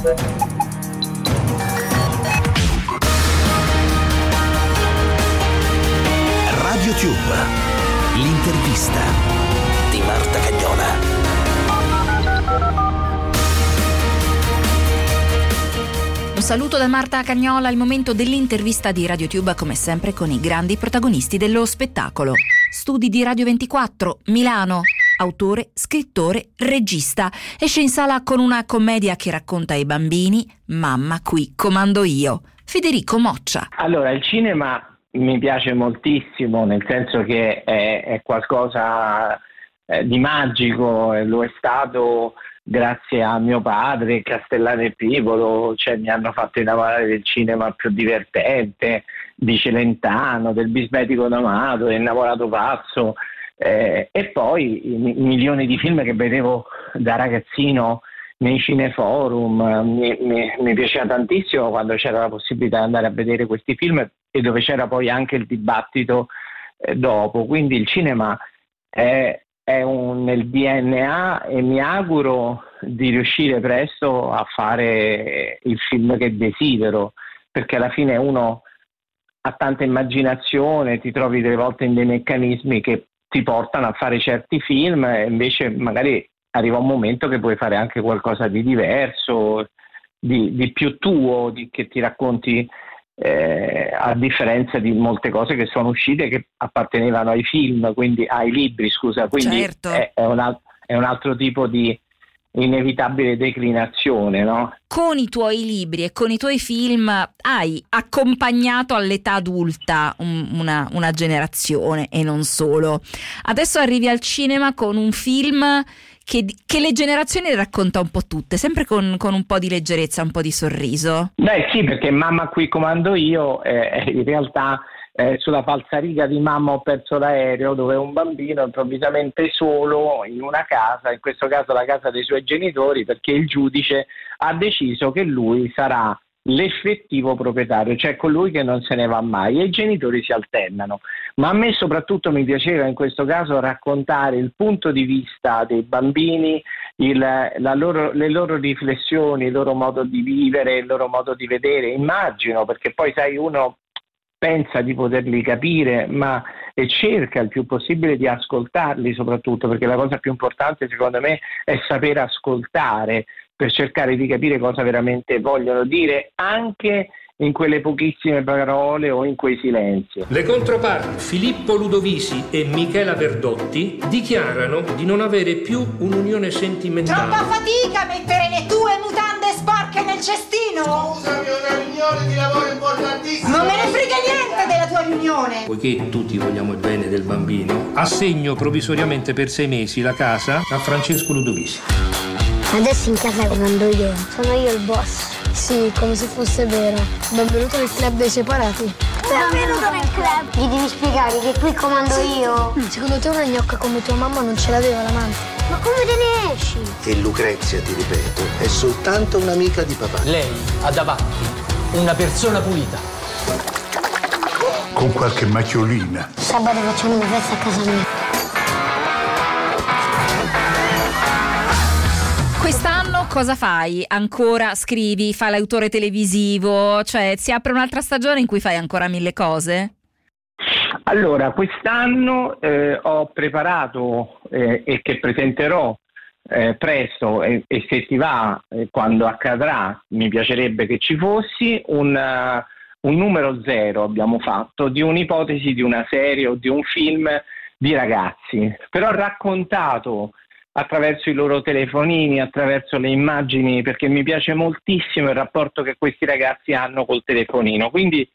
Radio Tube, l'intervista di Marta Cagnola. Un saluto da Marta Cagnola al momento dell'intervista di RadioTube, come sempre con i grandi protagonisti dello spettacolo. Studi di Radio 24, Milano. Autore, scrittore, regista. Esce in sala con una commedia che racconta ai bambini Mamma qui comando io. Federico Moccia. Allora, il cinema mi piace moltissimo, nel senso che è, è qualcosa eh, di magico, lo è stato grazie a mio padre, Castellano e Pivolo, cioè, mi hanno fatto innamorare del cinema più divertente, di Celentano, del Bisbetico d'Amato, del Innamorato Pazzo eh, e poi i, milioni di film che vedevo da ragazzino nei cineforum, mi, mi, mi piaceva tantissimo quando c'era la possibilità di andare a vedere questi film e dove c'era poi anche il dibattito eh, dopo, quindi il cinema è, è un, nel DNA e mi auguro di riuscire presto a fare il film che desidero, perché alla fine uno ha tanta immaginazione, ti trovi delle volte in dei meccanismi che ti portano a fare certi film e invece magari arriva un momento che puoi fare anche qualcosa di diverso, di, di più tuo, di, che ti racconti eh, a differenza di molte cose che sono uscite che appartenevano ai film, quindi ai libri, scusa, quindi certo. è, è, un, è, un, altro tipo di inevitabile declinazione. No? Con i tuoi libri e con i tuoi film hai accompagnato all'età adulta un, una, una generazione e non solo. Adesso arrivi al cinema con un film che, che, le generazioni racconta un po' tutte, sempre con, con, un po' di leggerezza, un po' di sorriso. Beh sì, perché Mamma qui comando io, eh, in realtà eh, sulla falsariga di Mamma ho perso l'aereo, dove un bambino improvvisamente solo in una casa, in questo caso la casa dei suoi genitori, perché il giudice ha deciso che lui sarà l'effettivo proprietario, cioè colui che non se ne va mai e i genitori si alternano. Ma a me soprattutto mi piaceva in questo caso raccontare il punto di vista dei bambini, il, loro, le loro riflessioni, il loro modo di vivere, il loro modo di vedere. Immagino, perché poi sai uno pensa di poterli capire, ma e cerca il più possibile di ascoltarli soprattutto, perché la cosa più importante secondo me è saper ascoltare per cercare di capire cosa veramente vogliono dire anche in quelle pochissime parole o in quei silenzi. Le controparti Filippo Ludovisi e Michela Verdotti dichiarano di non avere più un'unione sentimentale. Troppa fatica a mettere le tue mutande sporche nel cestino! Scusami, è una riunione di lavoro importantissima! Non riunione! Poiché tutti vogliamo il bene del bambino, assegno provvisoriamente per sei mesi la casa a Francesco Ludovisi. Adesso in casa comando io. Sono io il boss. Sì, come se fosse vero. Benvenuto nel club dei separati. Benvenuto nel club. Gli devi spiegare che qui comando io. Secondo te una gnocca come tua mamma non ce l'aveva l'amante? Ma come te ne esci? E Lucrezia, ti ripeto, è soltanto un'amica di papà. Lei ha davanti una persona pulita. Con qualche macchiolina. Sabato facciamo una festa a casa mia. Quest'anno cosa fai? Ancora scrivi, fai l'autore televisivo? Cioè si apre un'altra stagione in cui fai ancora mille cose? Allora, quest'anno eh, ho preparato eh, e che presenterò eh, presto e, e, se ti va, eh, quando accadrà, mi piacerebbe che ci fossi, un, uh, un numero zero abbiamo fatto di un'ipotesi di una serie o di un film di ragazzi, però raccontato attraverso i loro telefonini, attraverso le immagini, perché mi piace moltissimo il rapporto che questi ragazzi hanno col telefonino. Quindi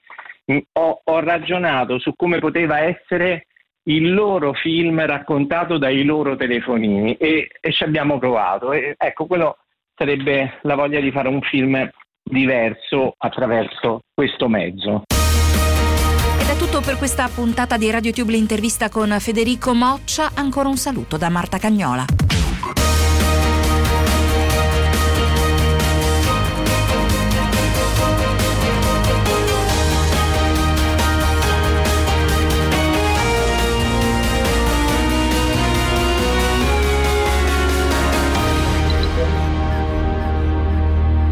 mm, ho, ho ragionato su come poteva essere il loro film raccontato dai loro telefonini e, e ci abbiamo provato. E, ecco, quello sarebbe la voglia di fare un film diverso attraverso questo mezzo. Ed è tutto per questa puntata di RadioTube l'intervista con Federico Moccia. Ancora un saluto da Marta Cagnola.